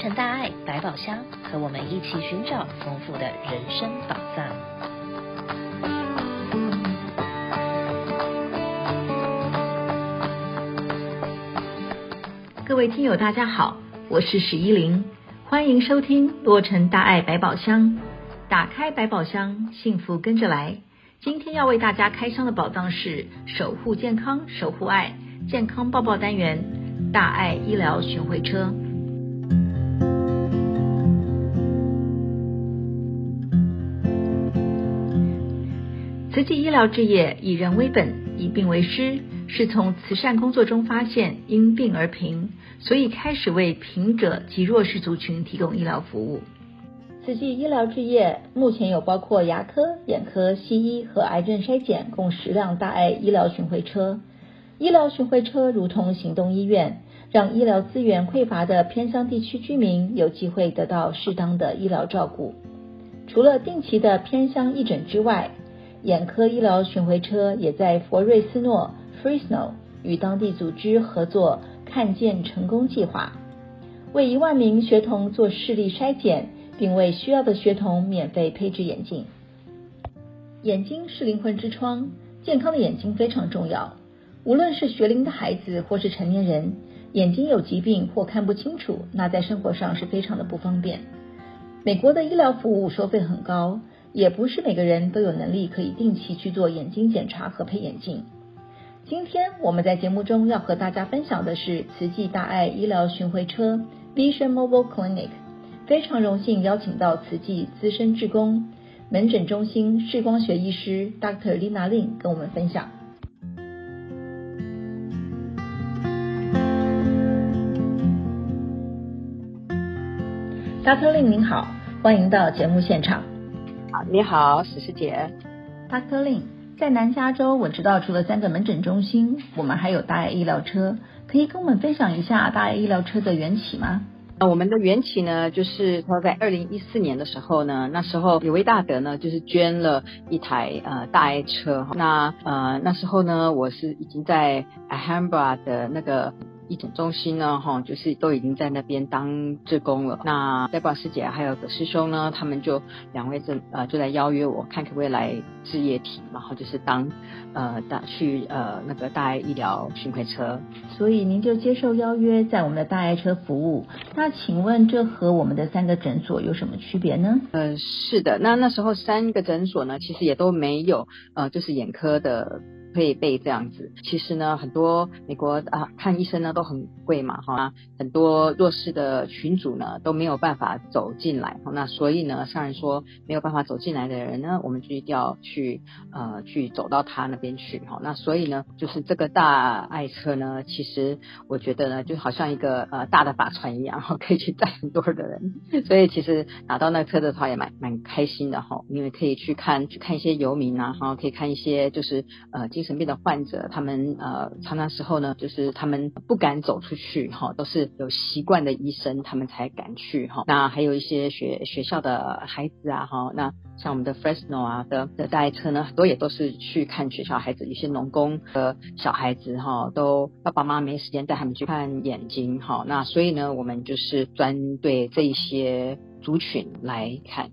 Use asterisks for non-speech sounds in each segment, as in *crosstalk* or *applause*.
成大爱百宝箱，和我们一起寻找丰富的人生宝藏。各位听友，大家好，我是史依琳，欢迎收听洛城大爱百宝箱。打开百宝箱，幸福跟着来。今天要为大家开箱的宝藏是守护健康、守护爱健康抱抱单元大爱医疗巡回车。慈济医疗置业以人为本，以病为师，是从慈善工作中发现因病而贫，所以开始为贫者及弱势族群提供医疗服务。慈济医疗置业目前有包括牙科、眼科、西医和癌症筛检共十辆大爱医疗巡回车。医疗巡回车如同行动医院，让医疗资源匮乏的偏乡地区居民有机会得到适当的医疗照顾。除了定期的偏乡义诊之外，眼科医疗巡回车也在佛瑞斯诺 （Fresno） 与当地组织合作“看见成功计划”，为一万名学童做视力筛检。并为需要的学童免费配置眼镜。眼睛是灵魂之窗，健康的眼睛非常重要。无论是学龄的孩子或是成年人，眼睛有疾病或看不清楚，那在生活上是非常的不方便。美国的医疗服务收费很高，也不是每个人都有能力可以定期去做眼睛检查和配眼镜。今天我们在节目中要和大家分享的是慈济大爱医疗巡回车 Vision Mobile Clinic。非常荣幸邀请到慈济资深志工门诊中心视光学医师 Dr. Lina Lin 跟我们分享。Dr. Lin 您好，欢迎到节目现场。好，你好，史师姐。Dr. Lin，在南加州，我知道除了三个门诊中心，我们还有大爱医疗车，可以跟我们分享一下大爱医疗车的缘起吗？呃，我们的缘起呢，就是说在二零一四年的时候呢，那时候有位大德呢，就是捐了一台呃大爱车。那呃那时候呢，我是已经在 Alhambra 的那个。义诊中心呢，哈，就是都已经在那边当志工了。那代宝师姐还有葛师兄呢，他们就两位正呃就来邀约我，看可不可以来置业体，然后就是当呃大去呃那个大爱医疗巡回车。所以您就接受邀约，在我们的大爱车服务。那请问这和我们的三个诊所有什么区别呢？呃，是的，那那时候三个诊所呢，其实也都没有呃，就是眼科的。可以被这样子，其实呢，很多美国啊看医生呢都很贵嘛，哈，很多弱势的群组呢都没有办法走进来，那所以呢，上人说没有办法走进来的人呢，我们就一定要去呃去走到他那边去，哈，那所以呢，就是这个大爱车呢，其实我觉得呢，就好像一个呃大的法船一样，哈，*laughs* 可以去载很多的人，所以其实拿到那车的话也蛮蛮开心的哈，因为可以去看去看一些游民啊，哈，可以看一些就是呃。精神病的患者，他们呃，常常时候呢，就是他们不敢走出去哈，都是有习惯的医生，他们才敢去哈。那还有一些学学校的孩子啊哈，那像我们的 Fresno 啊的的代车呢，很多也都是去看学校孩子，一些农工的小孩子哈，都爸爸妈妈没时间带他们去看眼睛哈。那所以呢，我们就是专对这一些族群来看。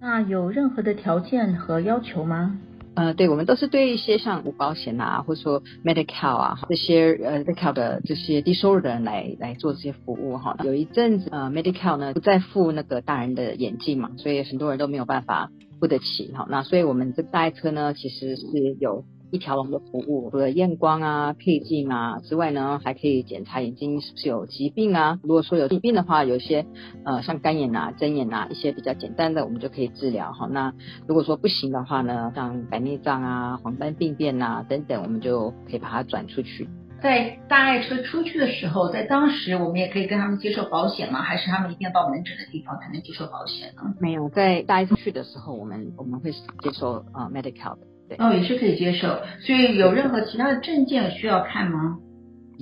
那有任何的条件和要求吗？呃，对，我们都是对一些像无保险啊，或者说 Medi-Cal 啊这些呃 Medi-Cal 的这些低收入的人来来做这些服务哈。有一阵子呃 Medi-Cal 呢不再付那个大人的眼镜嘛，所以很多人都没有办法付得起哈。那所以我们这个大爱车呢，其实是有。一条龙的服务，除了验光啊、配镜啊之外呢，还可以检查眼睛是不是有疾病啊。如果说有疾病的话，有一些呃像干眼啊、针眼啊一些比较简单的，我们就可以治疗哈。那如果说不行的话呢，像白内障啊、黄斑病变啊等等，我们就可以把它转出去。在大爱车出去的时候，在当时我们也可以跟他们接受保险吗？还是他们一定要到门诊的地方才能接受保险呢？没有，在大爱车去的时候，我们我们会接受呃 Medi-Cal 的。对哦，也是可以接受，所以有任何其他的证件需要看吗？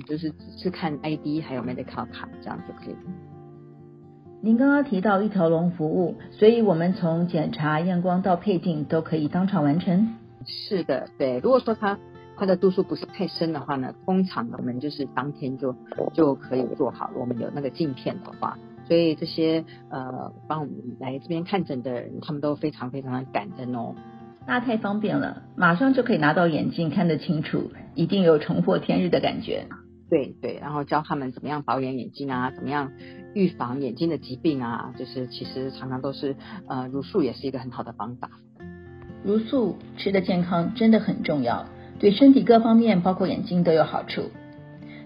就是只是看 ID 还有 Medi-Cal 卡这样就可以。您刚刚提到一条龙服务，所以我们从检查、验光到配镜都可以当场完成。是的，对。如果说他他的度数不是太深的话呢，通常我们就是当天就就可以做好。我们有那个镜片的话。所以这些呃帮我们来这边看诊的人，他们都非常非常的感恩哦。那太方便了，马上就可以拿到眼镜看得清楚，一定有重获天日的感觉。对对，然后教他们怎么样保养眼睛啊，怎么样预防眼睛的疾病啊，就是其实常常都是呃茹素也是一个很好的方法。茹素吃的健康真的很重要，对身体各方面包括眼睛都有好处。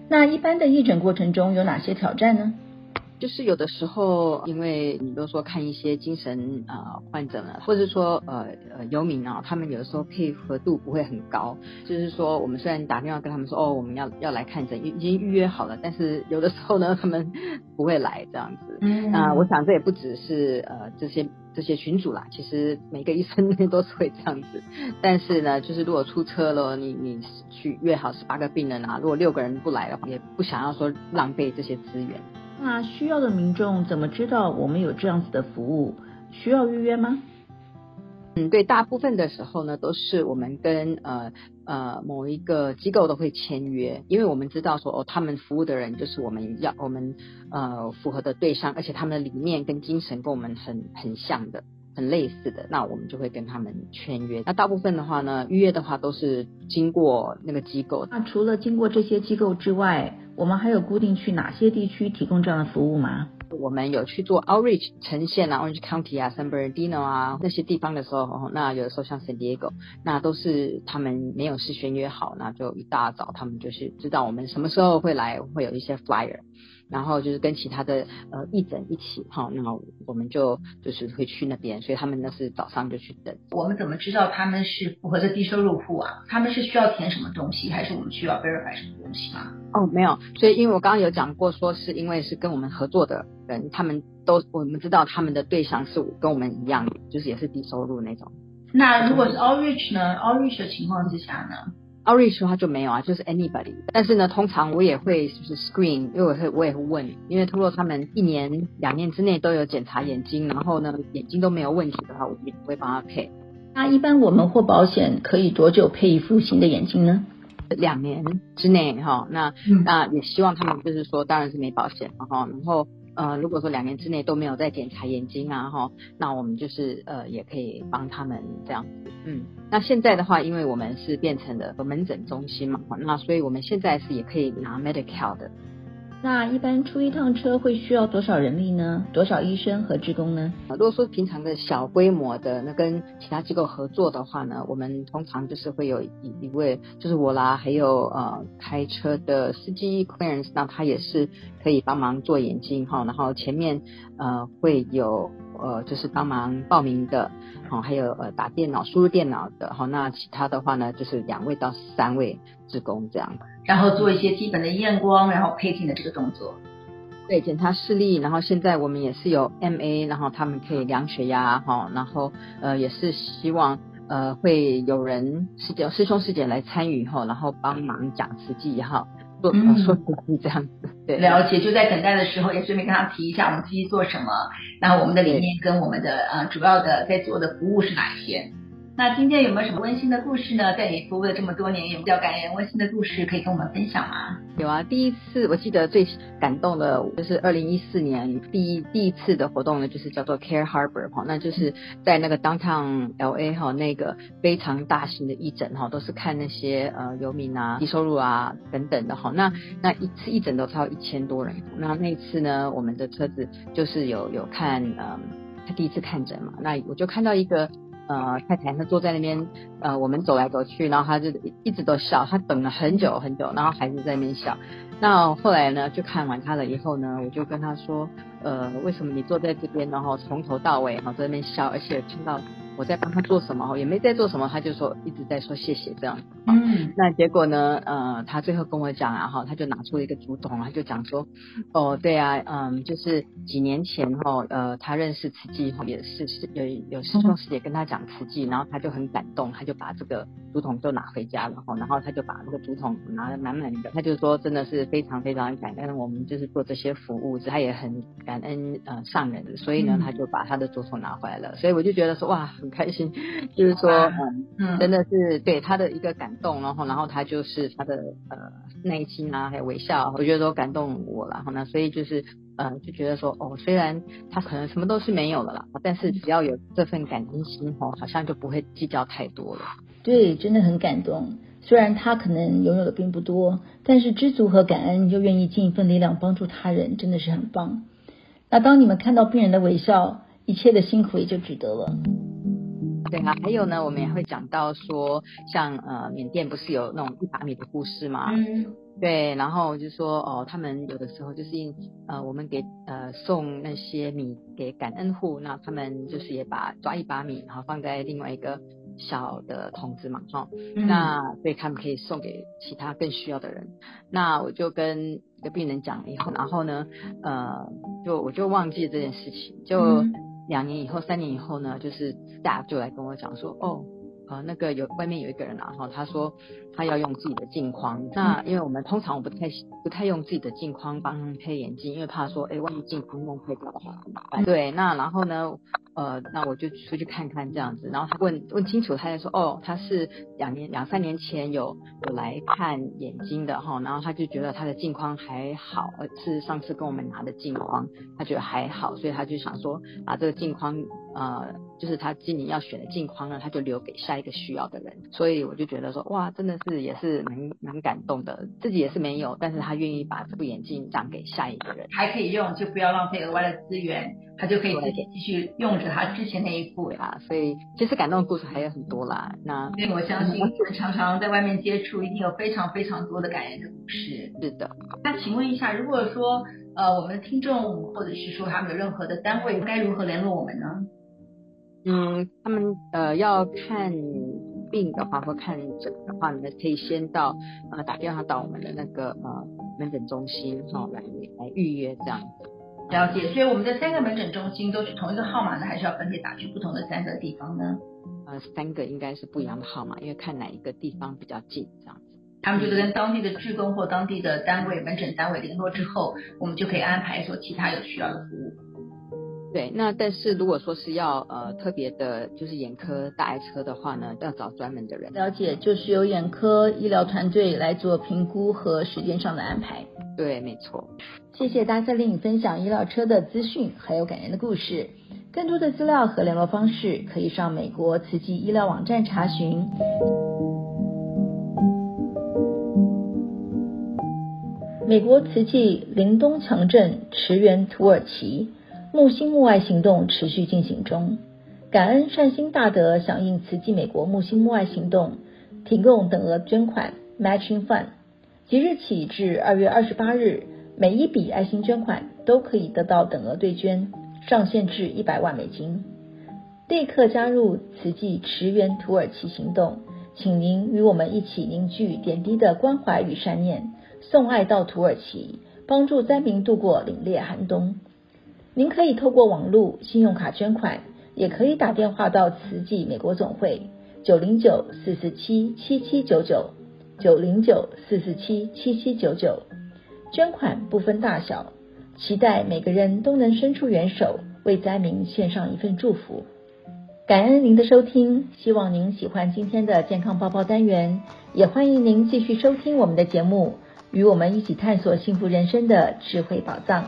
那一般的义诊过程中有哪些挑战呢？就是有的时候，因为你都说看一些精神呃患者呢，或者是说呃呃游民啊，他们有的时候配合度不会很高。就是说，我们虽然打电话跟他们说哦，我们要要来看诊，已经预约好了，但是有的时候呢，他们 *laughs* 不会来这样子。嗯，那我想这也不只是呃这些这些群主啦，其实每个医生都是会这样子。但是呢，就是如果出车了，你你去约好十八个病人啊，如果六个人不来的话，也不想要说浪费这些资源。那需要的民众怎么知道我们有这样子的服务？需要预约吗？嗯，对，大部分的时候呢，都是我们跟呃呃某一个机构都会签约，因为我们知道说哦，他们服务的人就是我们要我们呃符合的对象，而且他们的理念跟精神跟我们很很像的。很类似的，那我们就会跟他们签约。那大部分的话呢，预约的话都是经过那个机构。那除了经过这些机构之外，我们还有固定去哪些地区提供这样的服务吗？我们有去做 outreach，呈现啊，Orange County 啊，San Bernardino 啊那些地方的时候，那有的时候像 San Diego，那都是他们没有事先约好，那就一大早他们就是知道我们什么时候会来，会有一些 flyer。然后就是跟其他的呃义诊一起哈，那么我们就就是会去那边，所以他们那是早上就去等。我们怎么知道他们是符合的低收入户啊？他们是需要填什么东西，还是我们需要 verify 什么东西吗？哦，没有，所以因为我刚刚有讲过，说是因为是跟我们合作的人，他们都我们知道他们的对象是跟我们一样，就是也是低收入那种。那如果是 outreach 呢？outreach 的情况之下呢？Outreach 的话就没有啊，就是 anybody。但是呢，通常我也会就是 screen，因为我会我也会问，因为如果他们一年两年之内都有检查眼睛，然后呢眼睛都没有问题的话，我也会帮他配。那一般我们获保险可以多久配一副新的眼镜呢？两年之内哈，那那也希望他们就是说，当然是没保险哈，然后。呃，如果说两年之内都没有再检查眼睛啊，哈，那我们就是呃也可以帮他们这样子，嗯，那现在的话，因为我们是变成了门诊中心嘛，那所以我们现在是也可以拿 Medi-Cal 的。那一般出一趟车会需要多少人力呢？多少医生和职工呢？如果说平常的小规模的那跟其他机构合作的话呢，我们通常就是会有一一位，就是我啦，还有呃开车的司机 Clarence，那他也是可以帮忙做眼睛哈，然后前面呃会有呃就是帮忙报名的，好，还有呃打电脑输入电脑的，好，那其他的话呢就是两位到三位职工这样。然后做一些基本的验光，然后配镜的这个动作。对，检查视力。然后现在我们也是有 MA，然后他们可以量血压哈。然后呃也是希望呃会有人师姐师兄师姐来参与哈，然后帮忙讲实际哈，做说什么这样子。对，了解。就在等待的时候，也顺便跟他提一下我们自己做什么，然后我们的理念跟我们的呃主要的在做的服务是哪些。那今天有没有什么温馨的故事呢？在你服务了这么多年，有比较感人温馨的故事可以跟我们分享吗？有啊，第一次我记得最感动的就是二零一四年第一第一次的活动呢，就是叫做 Care Harbor 哈，那就是在那个 Downtown LA 哈，那个非常大型的义诊哈，都是看那些呃游民啊、低收入啊等等的哈。那那一次义诊都超一千多人，那那次呢，我们的车子就是有有看嗯，他第一次看诊嘛，那我就看到一个。呃，太太她坐在那边，呃，我们走来走去，然后她就一直都笑，她等了很久很久，然后还是在那边笑。那后来呢，就看完她了以后呢，我就跟她说，呃，为什么你坐在这边，然后从头到尾哈在那边笑，而且听到。我在帮他做什么，也没在做什么，他就说一直在说谢谢这样。嗯，那结果呢？呃，他最后跟我讲啊，哈，他就拿出了一个竹筒，他就讲说，哦，对啊，嗯，就是几年前哈，呃，他认识慈济，也是是有有师兄师姐跟他讲慈济，然后他就很感动，他就把这个竹筒就拿回家了哈，然后他就把那个竹筒拿得满满的，他就说真的是非常非常感恩我们就是做这些服务，他也很感恩呃上人，所以呢，他就把他的竹筒拿回来了，所以我就觉得说哇。很开心，就是说，嗯，真的是对他的一个感动，然后，然后他就是他的呃内心啊，还有微笑，我觉得都感动我了，然后呢，所以就是呃，就觉得说，哦，虽然他可能什么都是没有的啦，但是只要有这份感恩心，哦，好像就不会计较太多了。对，真的很感动。虽然他可能拥有的并不多，但是知足和感恩又愿意尽一份力量帮助他人，真的是很棒。那当你们看到病人的微笑，一切的辛苦也就值得了。对啊，还有呢，我们也会讲到说，像呃，缅甸不是有那种一把米的故事吗？嗯。对，然后就说哦，他们有的时候就是呃，我们给呃送那些米给感恩户，那他们就是也把抓一把米，然后放在另外一个。小的桶子嘛，哈、嗯，那所以他们可以送给其他更需要的人。那我就跟一个病人讲了以后，然后呢，呃，就我就忘记了这件事情。就两年以后、三年以后呢，就是 staff 就来跟我讲说，哦。呃，那个有外面有一个人啊，哈，他说他要用自己的镜框。那因为我们通常我不太不太用自己的镜框帮配眼镜，因为怕说，哎，万一镜框弄坏掉的话怎么办？对，那然后呢，呃，那我就出去看看这样子。然后他问问清楚，他就说，哦，他是两年两三年前有有来看眼睛的哈，然后他就觉得他的镜框还好，是上次跟我们拿的镜框，他觉得还好，所以他就想说把这个镜框。呃，就是他今年要选的镜框呢，他就留给下一个需要的人，所以我就觉得说，哇，真的是也是蛮蛮感动的，自己也是没有，但是他愿意把这副眼镜让给下一个人，还可以用，就不要浪费额外的资源，他就可以自己继续用着他之前那一副啊。所以其实感动的故事还有很多啦。那因为我相信，我们常常在外面接触，一定有非常非常多的感人的故事。是的。那请问一下，如果说呃我们的听众或者是说他们有任何的单位，该如何联络我们呢？嗯，他们呃要看病的话或看诊的话呢，可以先到呃打电话到我们的那个呃门诊中心哈、哦、来来预约这样子。了解，所以我们的三个门诊中心都是同一个号码呢，还是要分别打去不同的三个地方呢？呃，三个应该是不一样的号码，因为看哪一个地方比较近这样子。他们就是跟当地的志工或当地的单位门诊单位联络之后，我们就可以安排说其他有需要的服务。对，那但是如果说是要呃特别的，就是眼科大爱车的话呢，要找专门的人。了解，就是由眼科医疗团队来做评估和时间上的安排。对，没错。谢谢达瑟令分享医疗车的资讯，还有感人的故事。更多的资料和联络方式，可以上美国慈济医疗网站查询。美国慈济林东强镇驰援土耳其。木心木爱行动持续进行中，感恩善心大德响应慈济美国木心木爱行动，提供等额捐款 matching fund，即日起至二月二十八日，每一笔爱心捐款都可以得到等额对捐，上限至一百万美金。立刻加入慈济驰援土耳其行动，请您与我们一起凝聚点滴的关怀与善念，送爱到土耳其，帮助灾民度过凛冽寒冬。您可以透过网络、信用卡捐款，也可以打电话到慈济美国总会九零九四四七七七九九九零九四四七七七九九，捐款不分大小，期待每个人都能伸出援手，为灾民献上一份祝福。感恩您的收听，希望您喜欢今天的健康包包单元，也欢迎您继续收听我们的节目，与我们一起探索幸福人生的智慧宝藏。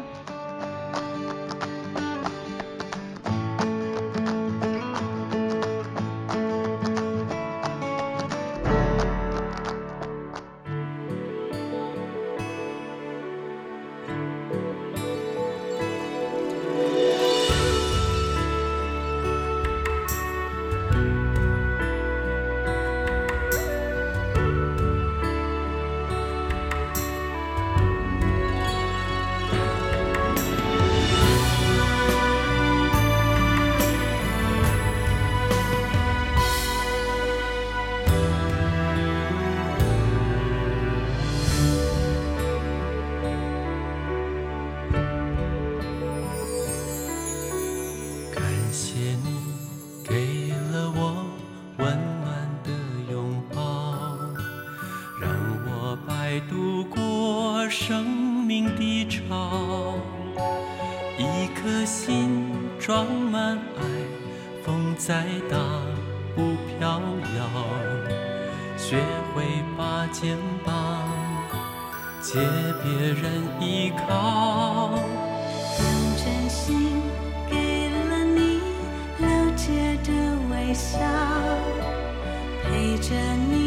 微笑陪着你。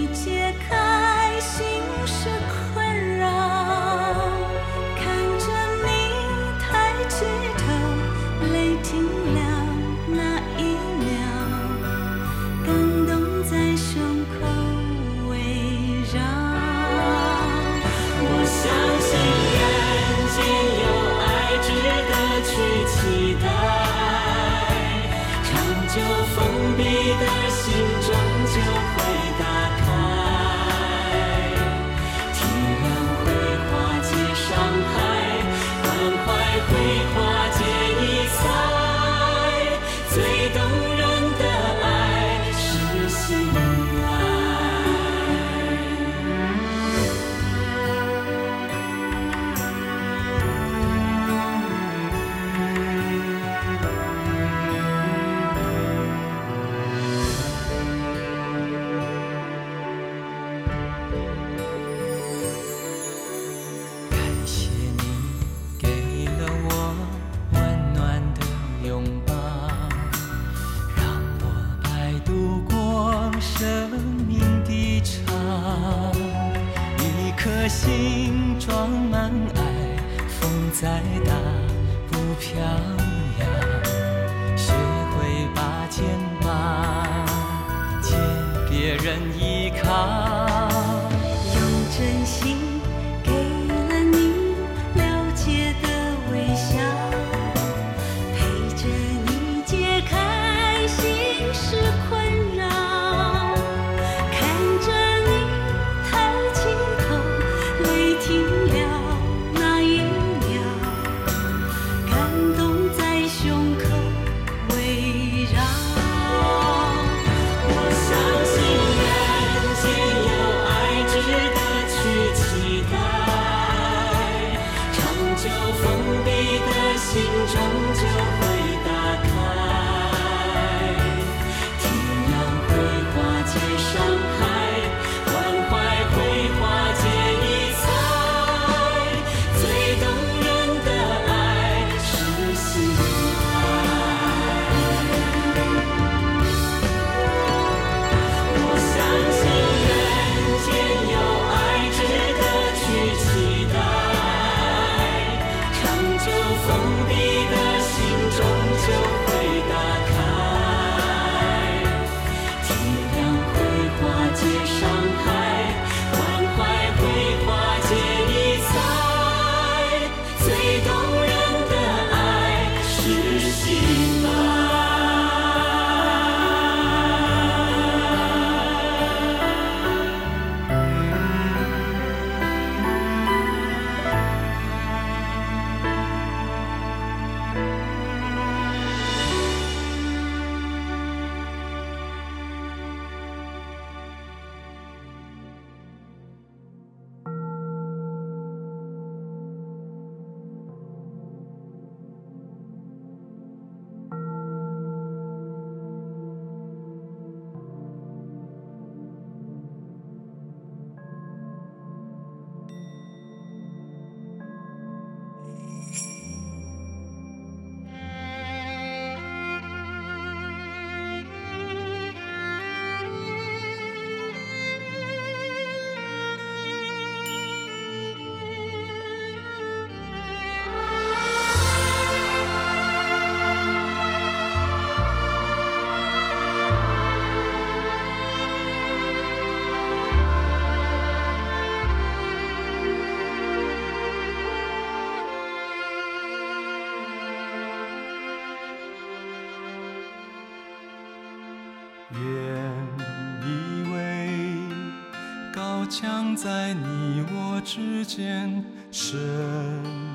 强在你我之间伸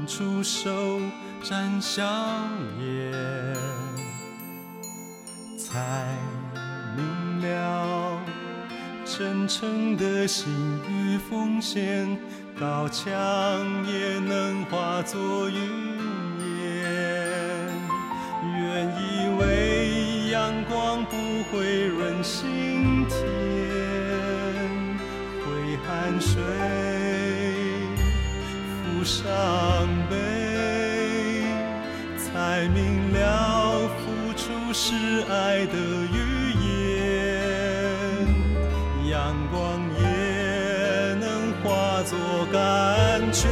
出手，展笑颜，才明了真诚的心与奉献，刀枪也能化作云烟。原以为阳光不会润心水浮伤悲，才明了付出是爱的语言，阳光也能化作甘泉，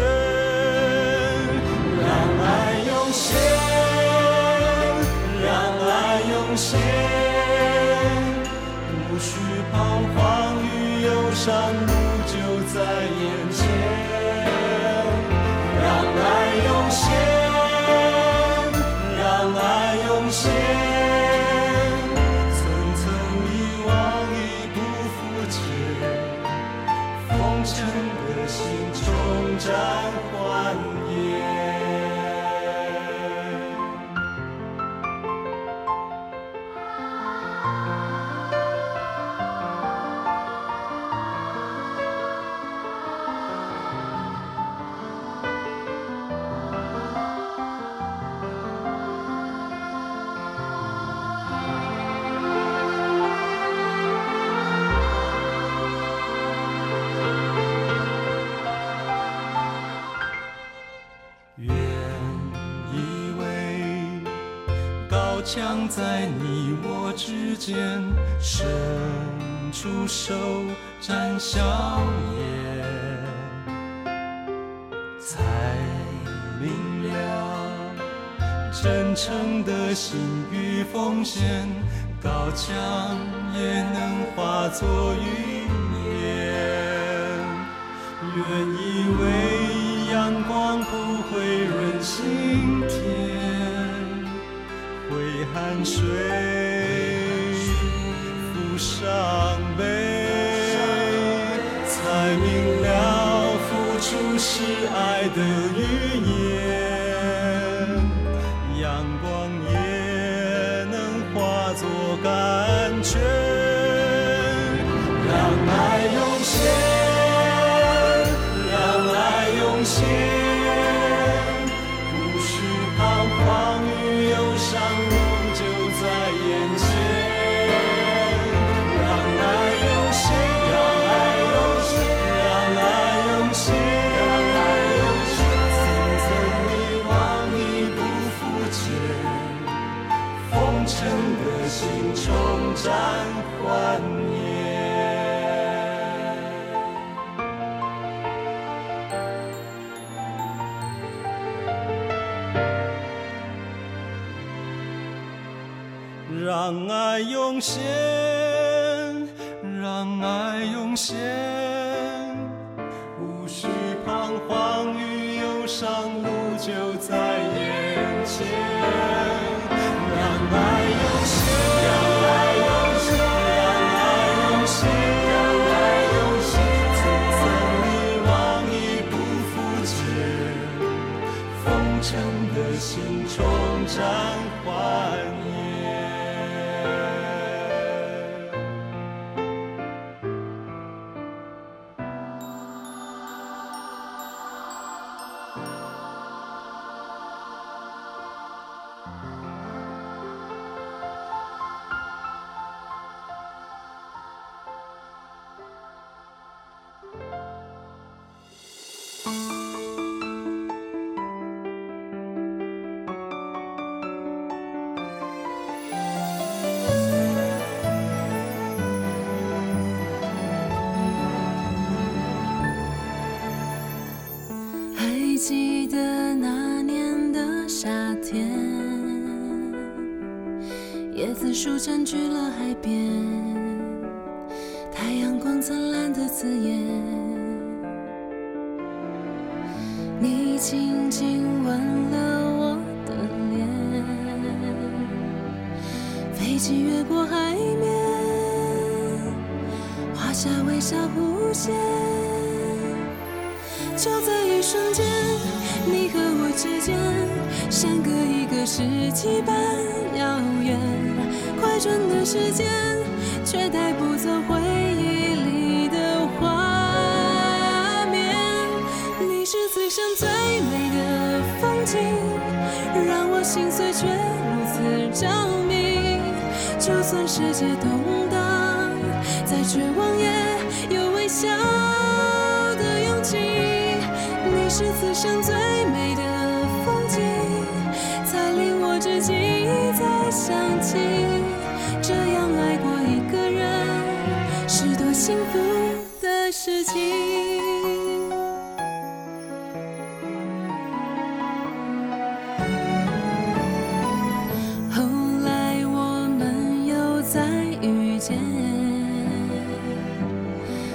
让爱涌现，让爱涌现，无需彷徨与忧伤，Georgia. 墙在你我之间，伸出手展笑颜，才明了真诚的心与奉献，高墙也能化作云烟。原以为阳光不会润心田。汗水浮伤悲，才明了付出是爱的爱树占据了海边，太阳光灿烂的刺眼。你轻轻吻了我的脸，飞机越过海面，画下微笑弧线。就在一瞬间，你和我之间，相隔一个世纪般遥远。快转的时间，却带不走回忆里的画面。你是此生最美的风景，让我心碎却如此着迷。就算世界动荡，再绝望也有微笑的勇气。你是此生最美的风景，才令我至今再想起。后来我们又再遇见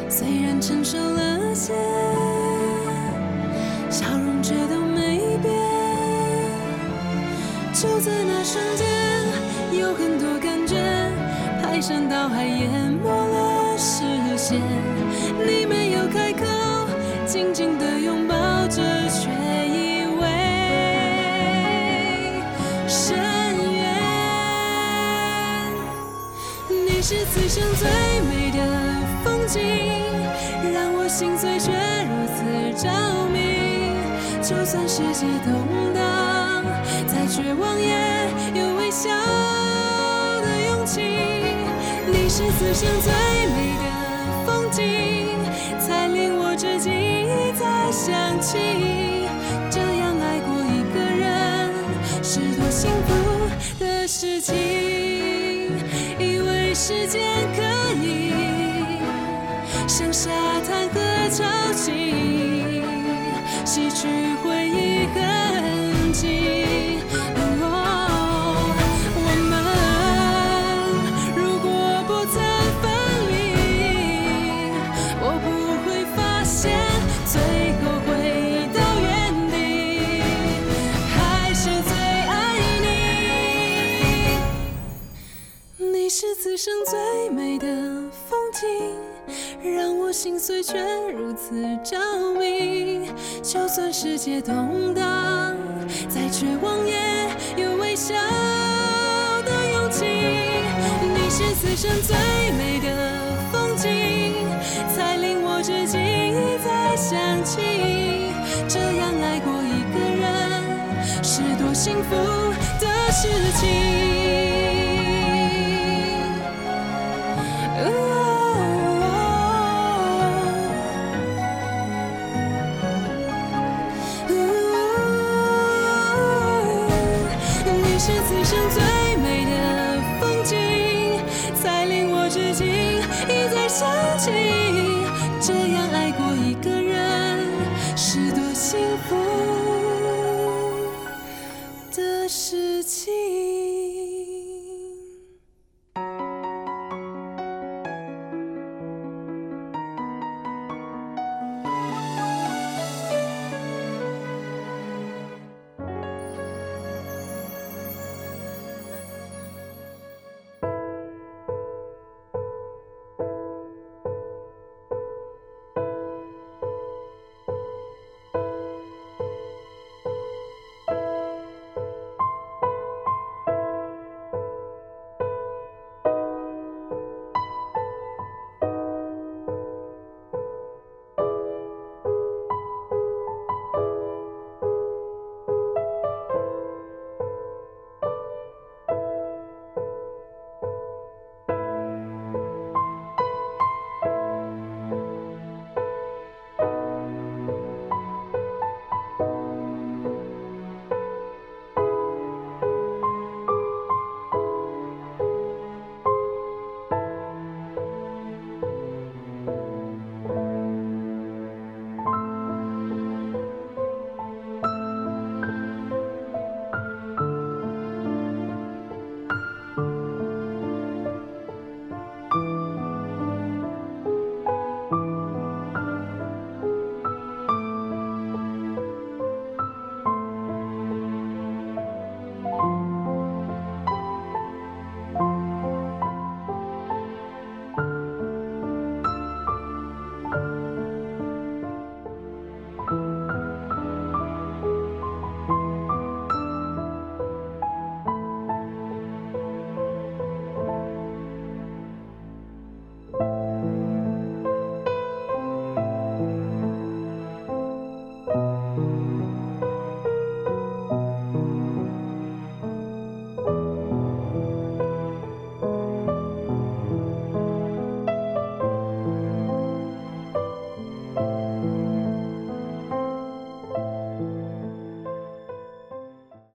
虽然承受了事情以为时间可以像沙滩和潮汐洗去回忆和岁却如此着迷就算世界动荡再绝望也有微笑的勇气。你是此生最美的风景才令我至今一再想起这样爱过一个人是多幸福的事情。